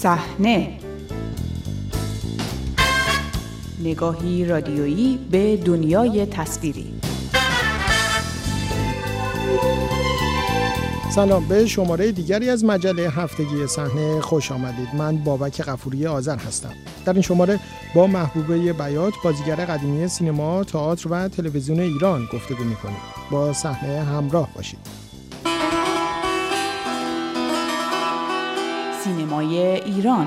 صحنه. نگاهی رادیویی به دنیای تصویری. سلام به شماره دیگری از مجله هفتگی صحنه خوش آمدید. من بابک قفوری آذر هستم. در این شماره با محبوبه بیات بازیگر قدیمی سینما تئاتر و تلویزیون ایران گفتگو می‌کنیم. با صحنه همراه باشید. سینمای ایران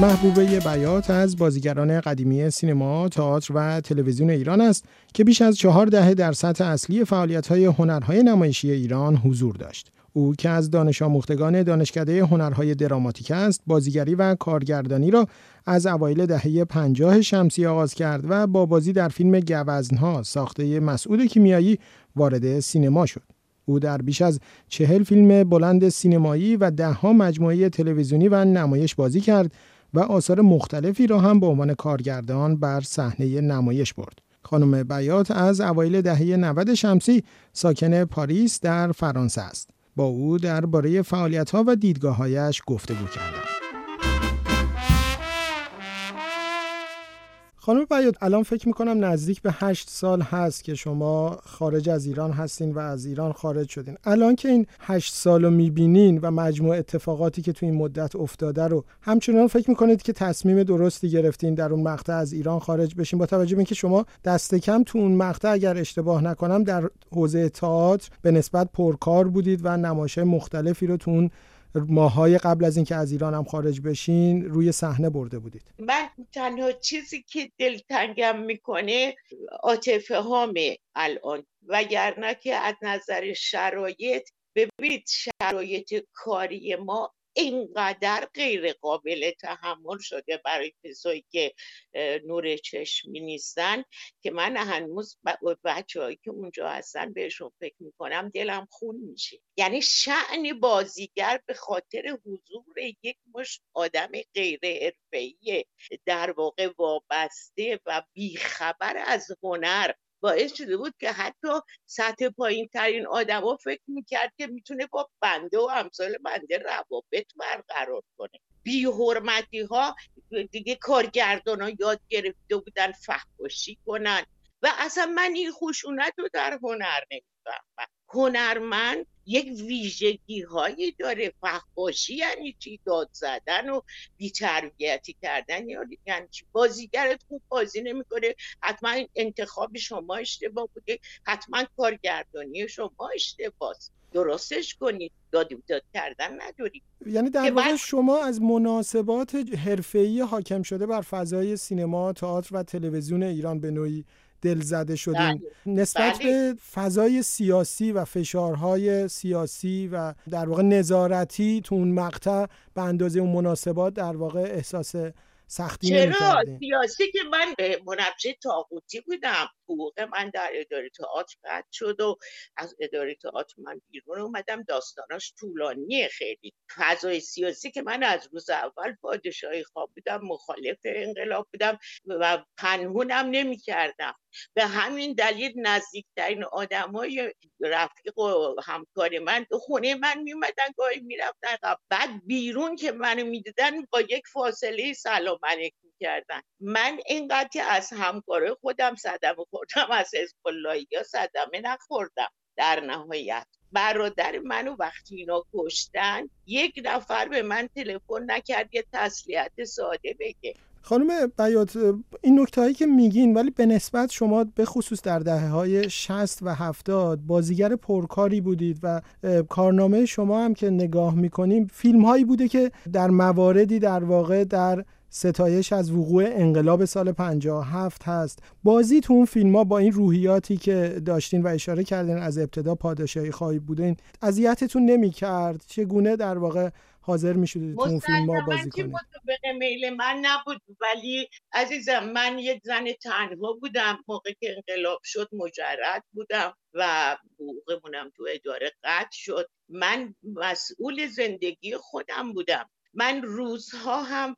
محبوبه بیات از بازیگران قدیمی سینما، تئاتر و تلویزیون ایران است که بیش از چهار دهه در سطح اصلی فعالیت‌های هنرهای نمایشی ایران حضور داشت. او که از دانش آموختگان دانشکده هنرهای دراماتیک است، بازیگری و کارگردانی را از اوایل دهه 50 شمسی آغاز کرد و با بازی در فیلم گوزنها ساخته مسعود کیمیایی وارد سینما شد. او در بیش از چهل فیلم بلند سینمایی و دهها مجموعه تلویزیونی و نمایش بازی کرد و آثار مختلفی را هم به عنوان کارگردان بر صحنه نمایش برد. خانم بیات از اوایل دهه 90 شمسی ساکن پاریس در فرانسه است. با او درباره فعالیت‌ها و دیدگاه‌هایش گفتگو کردم. خانم بیات الان فکر می‌کنم نزدیک به هشت سال هست که شما خارج از ایران هستین و از ایران خارج شدین. الان که این هشت سال رو می‌بینین و مجموع اتفاقاتی که تو این مدت افتاده رو همچنان فکر می‌کنید که تصمیم درستی گرفتین در اون مقطع از ایران خارج بشین؟ با توجه به اینکه شما دست کم تو اون مقطع اگر اشتباه نکنم در حوزه تئاتر به نسبت پرکار بودید و نمایش مختلفی رو تو اون ماهای قبل از اینکه از ایران هم خارج بشین روی صحنه برده بودید. من تنها چیزی که دلتنگم می‌کنه عاطفه هامه الان. وگرنه که از نظر شرایط ببینید شرایط کاری ما اینقدر غیر قابل تحمل شده برای کسایی که نور چشمی نیستن که من هنوز بچه که اونجا هستن بهشون فکر می‌کنم دلم خون میشه. یعنی شعن بازیگر به خاطر حضور یک مش آدم غیر حرفه‌ای در واقع وابسته و بیخبر از هنر. باعث شده بود که حتی سطح پایین ترین آدما فکر می‌کرد که می‌تونه با بنده و امثال بنده روابط برقرار کنه. بی حرمتی ها دیگه کارگردان ها یاد گرفته بودن فحاشی کنن. و اصلا من این خشونت رو در هنر نمی‌فهمم. هنرمند یک ویژگی هایی داره فحاشی یعنی چی؟ داد زدن و بیتربیتی کردن یعنی چی؟ بازیگرت خوب بازی نمی‌کنه حتما انتخاب شما اشتباه بوده حتما کارگردانی شما اشتباه درستش کنید داد داد کردن ندارید یعنی در واقع شما از مناسبات حرفه‌ای حاکم شده بر فضای سینما، تئاتر و تلویزیون ایران به نوعی دل زده شدیم. بله. نسبت بله. به فضای سیاسی و فشارهای سیاسی و در واقع نظارتی تو اون مقطع به اندازه اون مناسبات در واقع احساس سختی چرا؟ سیاسی که من به منبشه تاغوتی بودم. حقوق من در اداره تئاتر قطع شد و از اداره تئاتر من بیرون اومدم. داستاناش طولانیه خیلی. فضای سیاسی که من از روز اول پادشاهی خواه بودم مخالف انقلاب بودم و پنهونم نمی کردم به همین دلیل نزدیکترین آدم های رفیق و همکار من به خونه من میومدن گاهی می‌رفتن. بعد بیرون که منو می‌دیدن با یک فاصله سلام علیک می‌کردن. من اینقدر که از همکار خودم صدمه خوردم از الله یا صدمه نخوردم در نهایت. برادر منو وقتی اینا کشتن یک نفر به من تلفن نکرد یه تسلیت ساده بگه خانم بیات این نکته هایی که میگین ولی به نسبت شما به خصوص در دهه های 60 و 70 بازیگر پرکاری بودید و کارنامه شما هم که نگاه می‌کنیم فیلم هایی بوده که در مواردی در واقع در ستایش از وقوع انقلاب سال 57 هست. بازی تو اون فیلم ها با این روحیاتی که داشتین و اشاره کردین از ابتدا پادشاهی خواهی بودین اذیتتون نمی‌کرد؟ چگونه در واقع حاضر می‌شدید تو اون فیلم ها بازی کنید؟ میل من نبود ولی عزیزم من یک زن تنها بودم. موقع که انقلاب شد مجرد بودم و حقوقمونم تو اداره قطع شد. من مسئول زندگی خودم بودم. من روزها هم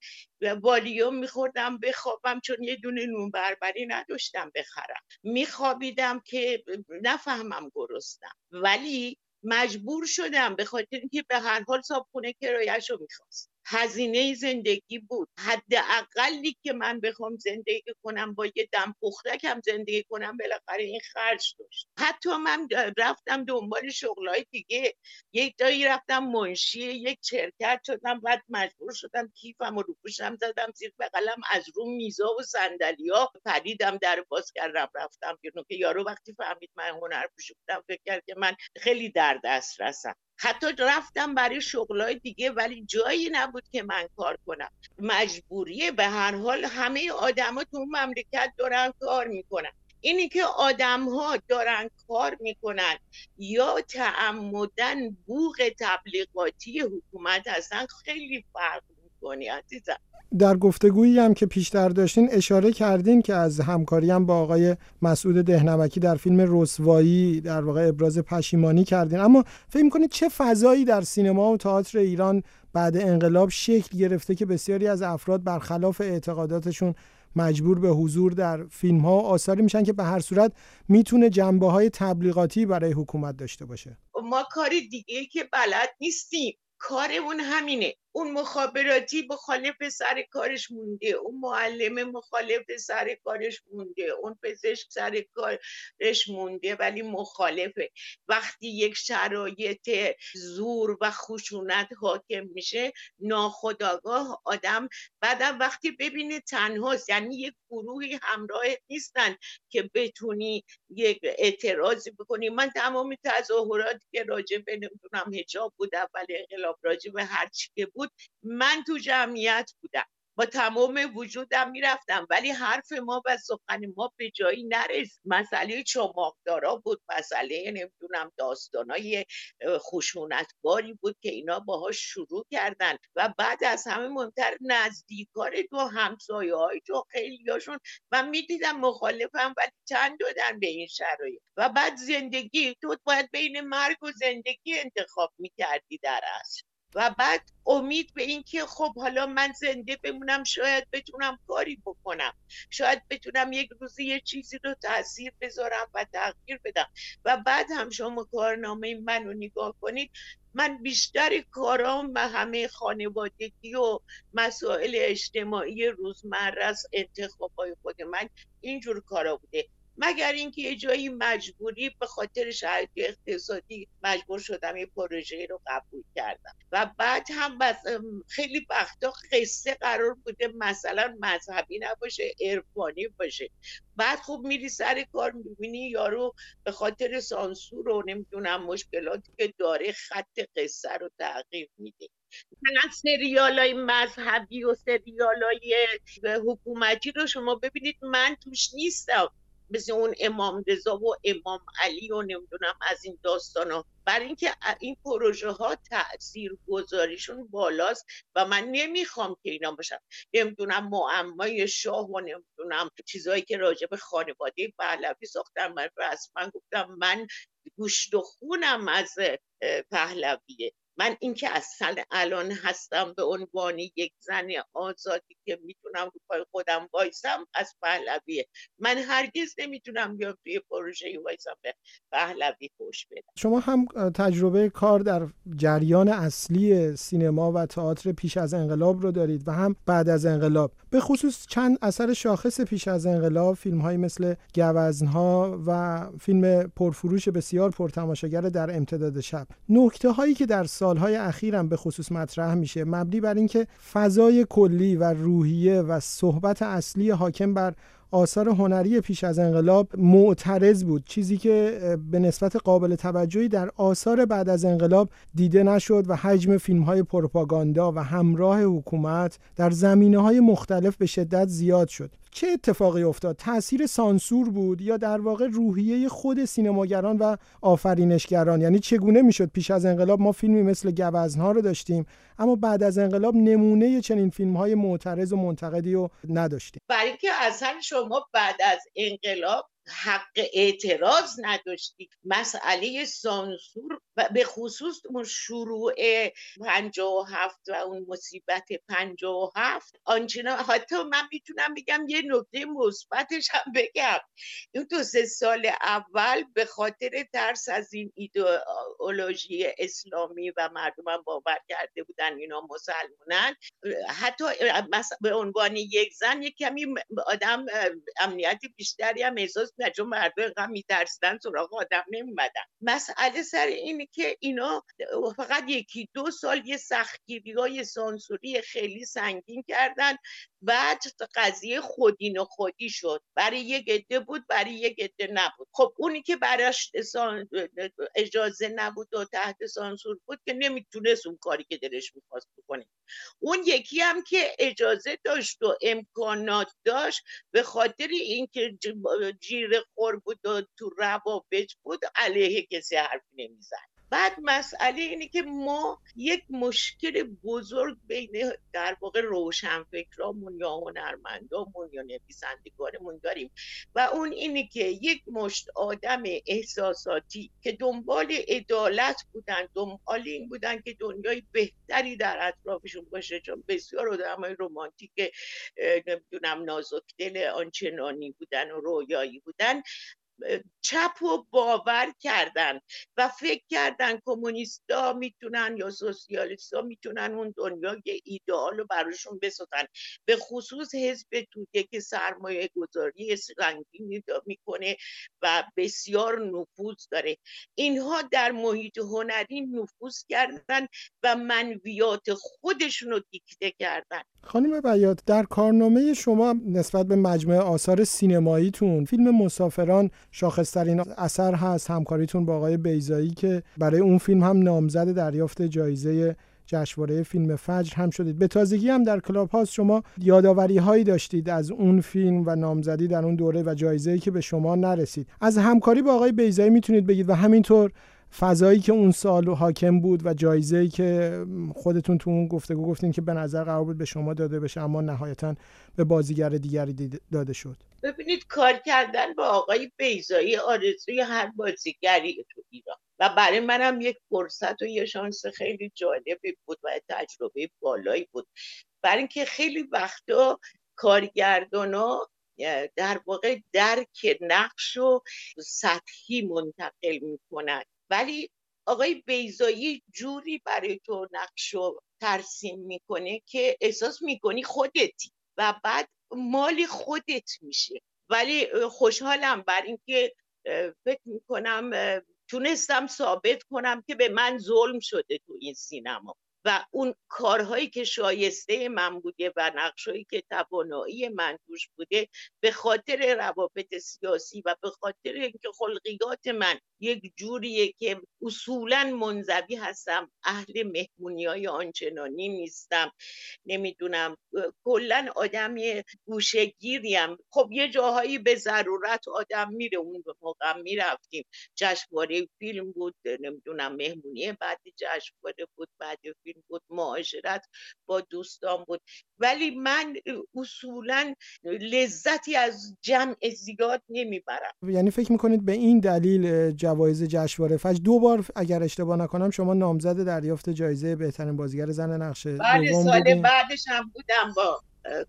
والیو میخوردم بخوابم چون یه دونه نون بربری نداشتم بخرم. میخوابیدم که نفهمم گرستم ولی مجبور شدم به خاطر اینکه به هر حال صابخونه کرایش رو می‌خواست هزینه زندگی بود. حداقلی که من بخوام زندگی کنم با یه دم پختکم زندگی کنم بالاخره این خرج داشت. حتی من رفتم دنبال شغلای دیگه. یک جایی رفتم منشی یک شرکت شدم بعد مجبور شدم کیفم و رو پوشم زدم زیر بغلم از رو میزا و ها پریدم در باز کردم رفتم بیرون. که یارو وقتی فهمید من هنر بودم فکر کرد که من خیلی در دست رسم حتی رفتم برای شغلای دیگه ولی جایی نبود که من کار کنم. مجبوریه به هر حال همه آدما تو مملکت دارن کار می‌کنن. اینی که آدم ها دارن کار می‌کنن یا تعمدن بوغ تبلیغاتی حکومت هستن خیلی فرق می‌کنی عزیزم. در گفتگویی هم که پیشتر داشتین اشاره کردین که از همکاری هم با آقای مسعود دهنمکی در فیلم رسوایی در واقع ابراز پشیمانی کردین. اما فکر کنید چه فضایی در سینما و تئاتر ایران بعد انقلاب شکل گرفته که بسیاری از افراد برخلاف اعتقاداتشون مجبور به حضور در فیلم ها و آثاری میشن که به هر صورت می‌تونه جنبه های تبلیغاتی برای حکومت داشته باشه؟ ما کاری دیگه که بلد نیستیم. کارمون همینه. اون مخابراتی مخالف سر کارش مونده اون معلم مخالف سر کارش مونده اون پزشک سر کارش مونده ولی مخالفه. وقتی یک شرایط زور و خشونت حاکم میشه ناخداگاه آدم بعدم وقتی ببینه تنهاست یعنی یک گروهی همراه نیستن که بتونی یک اعتراضی بکنی. من تمام تظاهراتی که راجع به نمی‌دونم هجاب بود اول انقلاب راجع به هر چی که بود من تو جمعیت بودم. با تمام وجودم می‌رفتم. ولی حرف ما و سخن ما به جایی نرس. مسئله چماقدارا بود مسئله نمی‌دونم داستانای خشونتباری بود که اینا باهاش شروع کردن. و بعد از همه مهمتر نزدیکار تو همسایه های تو خیلی هاشون من می‌دیدم مخالفم ولی چند دادن به این شرایط. و بعد زندگی تو باید بین مرگ و زندگی انتخاب می‌کردی در اصل. و بعد امید به اینکه خب حالا من زنده بمونم شاید بتونم کاری بکنم. شاید بتونم یک روزی یه چیزی رو تاثیر بذارم و تغییر بدم. و بعد هم شما کارنامه من رو نگاه کنید من بیشتر کارام و همه خانوادگی و مسائل اجتماعی روزمره است انتخابای خود من اینجور کارا بوده. مگر اینکه یه جایی مجبوری به خاطر شرایط اقتصادی مجبور شدم یه پروژه رو قبول کردم. و بعد هم خیلی وقتا قصه قرار بوده مثلا مذهبی نباشه عرفانی باشه. بعد خب میری سر کار می‌بینی یارو به خاطر سانسور و نمی‌دونم مشکلاتی که داره خط قصه رو تغییر میده. مثلا سریال های مذهبی و سریال های حکومتی رو شما ببینید من توش نیستم. مثل اون امام رضا و امام علی و نمی‌دونم از این داستان ها برای اینکه این پروژه ها تاثیر گذاریشون بالاست و من نمی‌خوام که اینا باشن. نمی‌دونم معمای شاه و نمی‌دونم چیزهایی که راجع به خانواده پهلوی ساختم من رسما گفتم من گوشت و خونم از پهلویه. من اینکه اصلا الان هستم به عنوان یک زن آزادی که می‌تونم رو پای خودم وایسم از پهلویه. من هرگز نمی‌تونم بیام توی پروژه وایسم به پهلوی خوش بدم. شما هم تجربه کار در جریان اصلی سینما و تئاتر پیش از انقلاب رو دارید و هم بعد از انقلاب. به خصوص چند اثر شاخص پیش از انقلاب فیلم های مثل گوزنها و فیلم پرفروش بسیار پرتماشاگر در امتداد شب. نکته هایی که در سالهای اخیرم به خصوص مطرح میشه. مبنی بر اینکه فضای کلی و روحیه و صحبت اصلی حاکم بر آثار هنری پیش از انقلاب معترض بود. چیزی که به نسبت قابل توجهی در آثار بعد از انقلاب دیده نشد و حجم فیلم های پروپاگاندا و همراه حکومت در زمینه های مختلف به شدت زیاد شد. چه اتفاقی افتاد؟ تاثیر سانسور بود یا در واقع روحیه خود سینماگران و آفرینشگران؟ یعنی چگونه می‌شد پیش از انقلاب؟ ما فیلمی مثل گوزنها رو داشتیم اما بعد از انقلاب نمونه چنین فیلم های معترض و منتقدی رو نداشتیم. برای اینکه اصلا شما بعد از انقلاب حق اعتراض نداشتی. مسئله سانسور و به خصوص اون شروع هفت و اون مصیبت هفت آنچنان حتی من می‌تونم بگم یه نکته مثبتش هم بگم. این دو سه سال اول به خاطر ترس از این ایدئولوژی اسلامی و مردم باور کرده بودن اینا مسلمانن حتی به عنوان یک زن یک کمی آدم امنیت بیشتری هم احساس می‌کرد چون مردم اینقدر میترسیدن سراغ آدم نمیمدن مسئله سر اینه که اینا فقط یکی دو سال یه سختگیری های سانسوری خیلی سنگین کردن. بعد قضیه خودین و خودی شد. برای یک عده بود برای یک عده نبود. خب اونی که براش اجازه نبود و تحت سانسور بود که نمی‌تونست اون کاری که دلش می‌خواست بکنه. اون یکی هم که اجازه داشت و امکانات داشت به خاطر اینکه جیر خور بود و تو روابط بود علیه کسی حرف نمی‌زد. بعد مسئله اینه که ما یک مشکل بزرگ بین در واقع روشنفکرامون یا هنرمندامون یا نویسندگانمون داریم و اون اینه که یک مشت آدم احساساتی که دنبال عدالت بودن دنبال این بودن که دنیای بهتری در اطرافشون باشه چون بسیار آدمای رومانتیک نمی‌دونم نازک دل آنچنانی بودن و رویایی بودن. چپ و باور کردن و فکر کردن کمونیستا می‌تونن یا سوسیالیستا می‌تونن اون دنیای ایدئال رو براشون بسازن. به خصوص حزب توده که سرمایه گذاری رنگینی می‌کنه و بسیار نفوذ داره. اینها در محیط هنری نفوذ کردن و منویات خودشون رو دیکته کردن. خانم بیات در کارنامه شما نسبت به مجموعه آثار سینماییتون فیلم مسافران شاخصترین اثر هست. همکاریتون با آقای بیزایی که برای اون فیلم هم نامزد دریافت جایزه جشنواره فیلم فجر هم شدید. به تازگی هم در کلاب هاست شما یادآوری هایی داشتید از اون فیلم و نامزدی در اون دوره و جایزه‌ای که به شما نرسید. از همکاری با آقای بیزایی می‌تونید بگید و همینطور فضایی که اون سال حاکم بود و جایزه‌ای که خودتون تو اون گفتگو گفتین که به نظر قرار بود به شما داده بشه اما نهایتا به بازیگر دیگری داده شد. ببینید کار کردن با آقای بیزایی آرزوی هر بازیگری تو ایران. و برای منم یک فرصت و یه شانس خیلی جالبی بود و تجربه بالایی بود. برای اینکه خیلی وقتا کارگردانا در واقع درک نقش و سطحی منتقل می‌کنن. ولی آقای بیزایی جوری برای تو نقش ترسیم می‌کنه که احساس می‌کنی خودتی و بعد مال خودت میشه. ولی خوشحالم بر اینکه فکر می‌کنم تونستم ثابت کنم که به من ظلم شده تو این سینما. و اون کارهایی که شایسته من بوده و نقشهایی که توانایی من توش بوده به خاطر روابط سیاسی و به خاطر اینکه خلقیات من یک جوریه که اصولا منزوی هستم اهل مهمونی های آنچنانی نیستم. نمی‌دونم کلا آدمی گوشگیریم خب یه جاهایی به ضرورت آدم میره اون موقع می‌رفتیم. جشنواره فیلم بود نمی‌دونم مهمونی بعد جشنواره بود بعد فیلم بود معاشرت با دوستان بود. ولی من اصولا لذتی از جمع زیاد نمی‌برم. یعنی فکر می‌کنید به این دلیل جوایز جشنواره فجر؟ دو بار اگر اشتباه نکنم شما نامزد دریافت جایزه بهترین بازیگر زن نقشه بله سال بعدش هم بودم با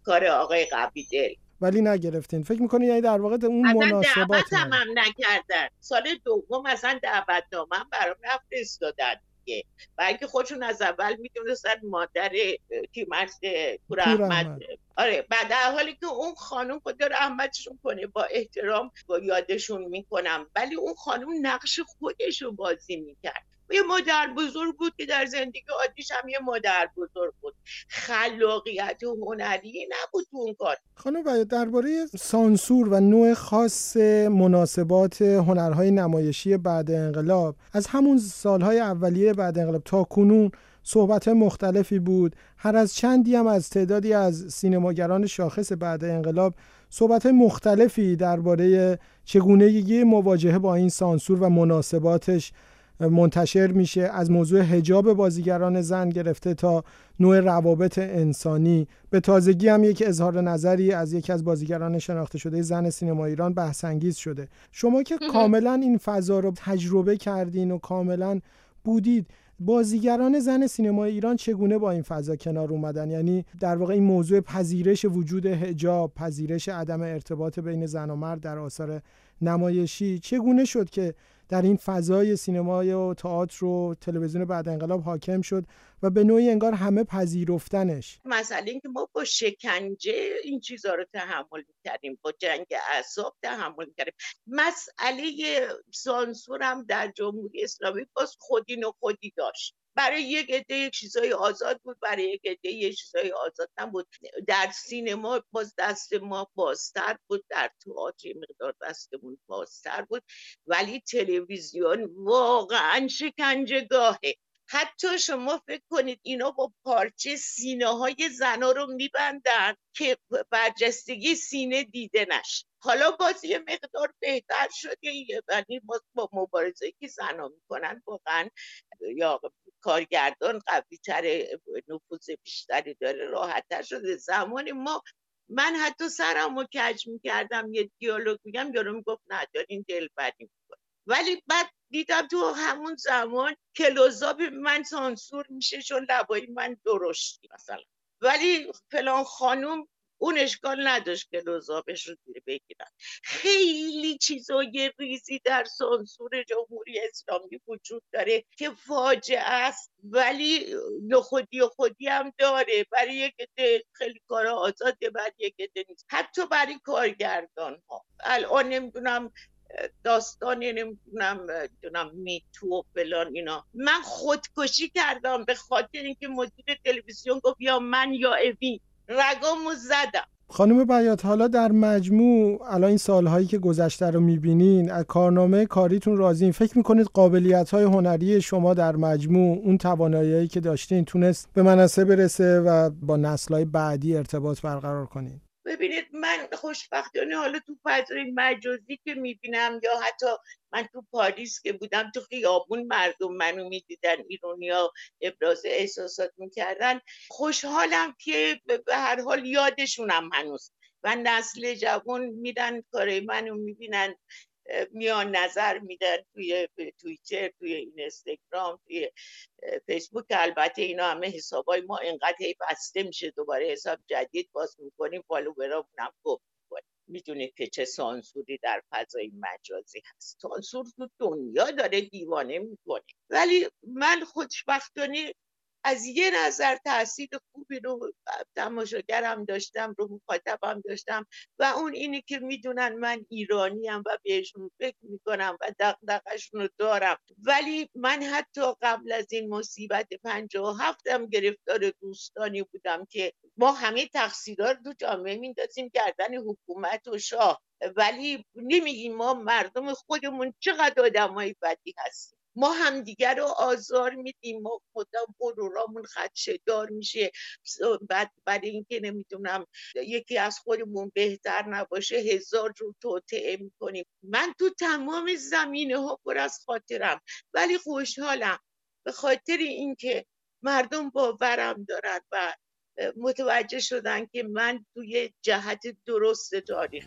کار آقای قبیدل. ولی نگرفتین. فکر می‌کنی یعنی در واقع اون مناسبات هم, هم نکردن. سال دوم اصلا دعوت نامم برام نفرستادن دیگه. و اینکه خودشون از اول می‌دونستن مادر تیمرس پور احمد آره بعد در حالی که اون خانم خدا رحمتشون کنه با احترام با یادشون می‌کنم. ولی اون خانم نقش خودش رو بازی می‌کرد. یه مادر بزرگ بود که در زندگی عادیش هم یه مادر بزرگ بود. خلاقیت و هنری نبود تو اون کار. خانم باید درباره سانسور و نوع خاص مناسبات هنرهای نمایشی بعد انقلاب از همون سالهای اولیه بعد انقلاب تا کنون صحبت مختلفی بود. هر از چندی هم از تعدادی از سینماگران شاخص بعد انقلاب صحبت مختلفی درباره چگونگی مواجهه با این سانسور و مناسباتش منتشر میشه از موضوع هجاب بازیگران زن گرفته تا نوع روابط انسانی. به تازگی هم یک اظهار نظری از یکی از بازیگران شناخته شده زن سینما ایران بحث انگیز شده. شما که کاملا این فضا رو تجربه کردین و کاملا بودید بازیگران زن سینما ایران چگونه با این فضا کنار اومدن؟ یعنی در واقع این موضوع پذیرش وجود حجاب پذیرش عدم ارتباط بین زن و مرد در آثار نمایشی چگونه شد که در این فضای سینمای و تئاتر و تلویزیون بعد انقلاب حاکم شد و به نوعی انگار همه پذیرفتنش. مسئله اینکه ما با شکنجه این چیزها رو تحمل می‌کردیم با جنگ اعصاب تحمل می‌کردیم. مسئله سانسور هم در جمهوری اسلامی باز خودی داشت. برای یک عده یک چیزای آزاد بود برای یک عده یک چیزای آزاد نبود. در سینما باز دست ما بازتر بود در تئاتر مقدار دستمون بازتر بود. ولی تلویزیون واقعا شکنجهگاهه. حتی شما فکر کنید اینا با پارچه سینه های زنا رو میبندن که برجستگی سینه دیده نشه. حالا باز یه مقدار بهتر شده یعنی با مبارزه که زنا می‌کنن واقعا یا کارگردان قوی تر نفوذ بیشتری داره راحتتر شده. زمانی ما من حتی سرم رو کج می‌کردم یه دیالوگ میگم یارو می‌گفت نه دارین دل بدی ولی بعد دیدم تو همون زمان کلوزاب من سانسور میشه چون لبایی من درشتی مثلا. ولی فلان خانوم اون اشکال نداشت که لوزابش رو بگیرن. خیلی چیزای ریزی در سانسور جمهوری اسلامی وجود داره که فاجعه است ولی نخودی و خودی هم داره. برای یک خیلی کار آزاده برای یک نیست. حتی برای کارگردان ها الان نمی‌دونم داستانی نمی‌دونم دونم میتو و فلان اینا. من خودکشی کردم به خاطر اینکه مدیر تلویزیون گفت یا من یا اوی رگامو زدم. خانم بیات حالا در مجموع الان این سالهایی که گذشته رو می‌بینین از کارنامه کاریتون راضین فکر می‌کنید قابلیت های هنری شما در مجموع اون توانایی که داشتین تونست به منصه برسه و با نسلهای بعدی ارتباط برقرار کنین؟ ببینید من خوشبختانه حالا تو فضای مجازی که می‌بینم یا حتی من تو پاریس که بودم تو خیابون مردم منو می‌دیدن ایرونیا ابراز احساسات می‌کردن خوشحالم که به هر حال یادشونم هنوز و نسل جوان میدن کاره منو می‌بینن. میان نظر میدن توی توییتر توی اینستاگرام توی فیسبوک. البته اینا همه حسابای ما انقدر بسته میشه دوباره حساب جدید باز می‌کنیم فالوورامون هم گفت می‌دونید که چه سانسوری در فضای مجازی هست. سانسور تو دنیا داره دیوانه می‌کنه. ولی من خوشبختانه از یه نظر تاثیر خوبی رو تماشاگرم داشتم رو مخاطبم داشتم و اون اینی که می‌دونن من ایرانی هم و بهشون فکر می‌کنم و دقدقشون رو دارم. ولی من حتی قبل از این مصیبت پنجاه و هفتم گرفتار دوستانی بودم که ما همه تقصیرها تو جامعه میندازیم گردن حکومت و شاه. ولی نمیگیم ما مردم خودمون چقدر آدمای بدی هستیم. ما همدیگر رو آزار میدیم. ما خودم غرورامون دار میشه. بعد برای اینکه نمی‌دونم یکی از خودمون بهتر نباشه هزار رو توطعه می‌کنیم. من تو تمام زمینه ها پر از خاطرم ولی خوشحالم. به خاطر اینکه مردم باورم دارن و متوجه شدن که من توی جهت درست تاریخ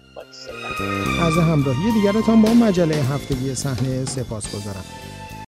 از همراهی دیگرتان با مجله هفتگی صحنه سپاس گذارم